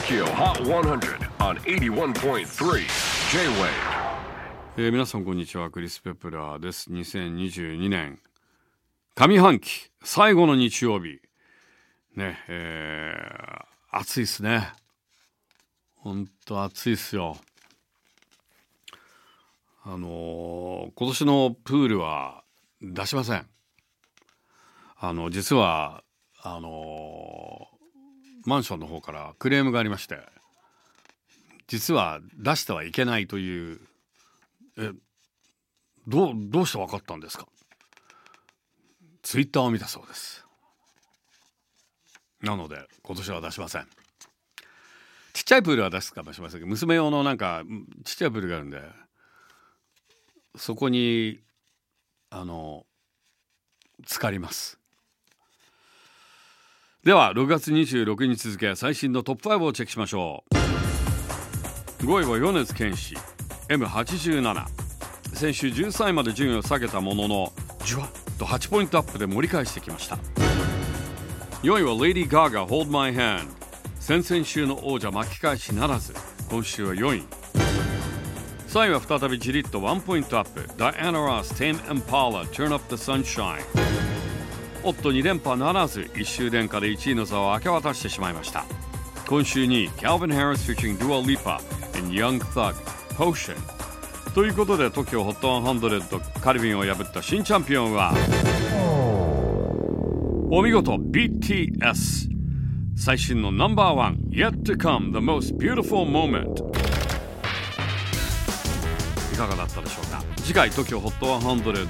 TOKYO HOT 100 on 81.3 J-WAVE. えー皆さんこんにちはクリス・ペプラーです。2022年。上半期最後の日曜日。ねえー暑いっすね。ほんと暑いっすよ。あのー今年のプールは出しません。あの実はあのーマンションの方からクレームがありまして実は出してはいけないというえどうどうして分かったんですか？ツイッターを見たそうです。なので今年は出しません。ちっちゃいプールは出すかもしれませんけど娘用のなんかちっちゃいプールがあるんでそこにあの浸かります。では6月26日付最新のトップ5をチェックしましょう。5位は米津玄師 M87 先週13位まで順位を下げたもののじゅわっと8ポイントアップで盛り返してきました。4位はレディー・ガーガ Hold My Hand 先々週の王者巻き返しならず今週は4位。3位は再びじりっと1ポイントアップ。Diana Ross Tame Impala Turn Up the Sunshine おっと2連覇ならず1周連覇で1位の座を明け渡してしまいました今週に Calvin Harris featuring Dua Lipa and Young Thug Potion ということで TOKYOHOT100 カルビンを破った新チャンピオンはお見事 BTS 最新のナンバーワン Yet to come the most beautiful moment いかがだったでしょうか次回 TOKYOHOT100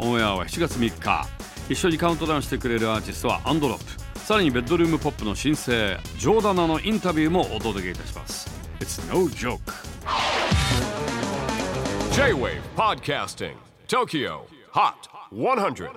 オンエアは7月3日一緒にカウントダウンしてくれるアーティストはアンドロップ。さらにベッドルームポップの新星ジョーダナのインタビューもお届けいたします。It's no joke. J-WAVE PODCASTING TOKYO HOT 100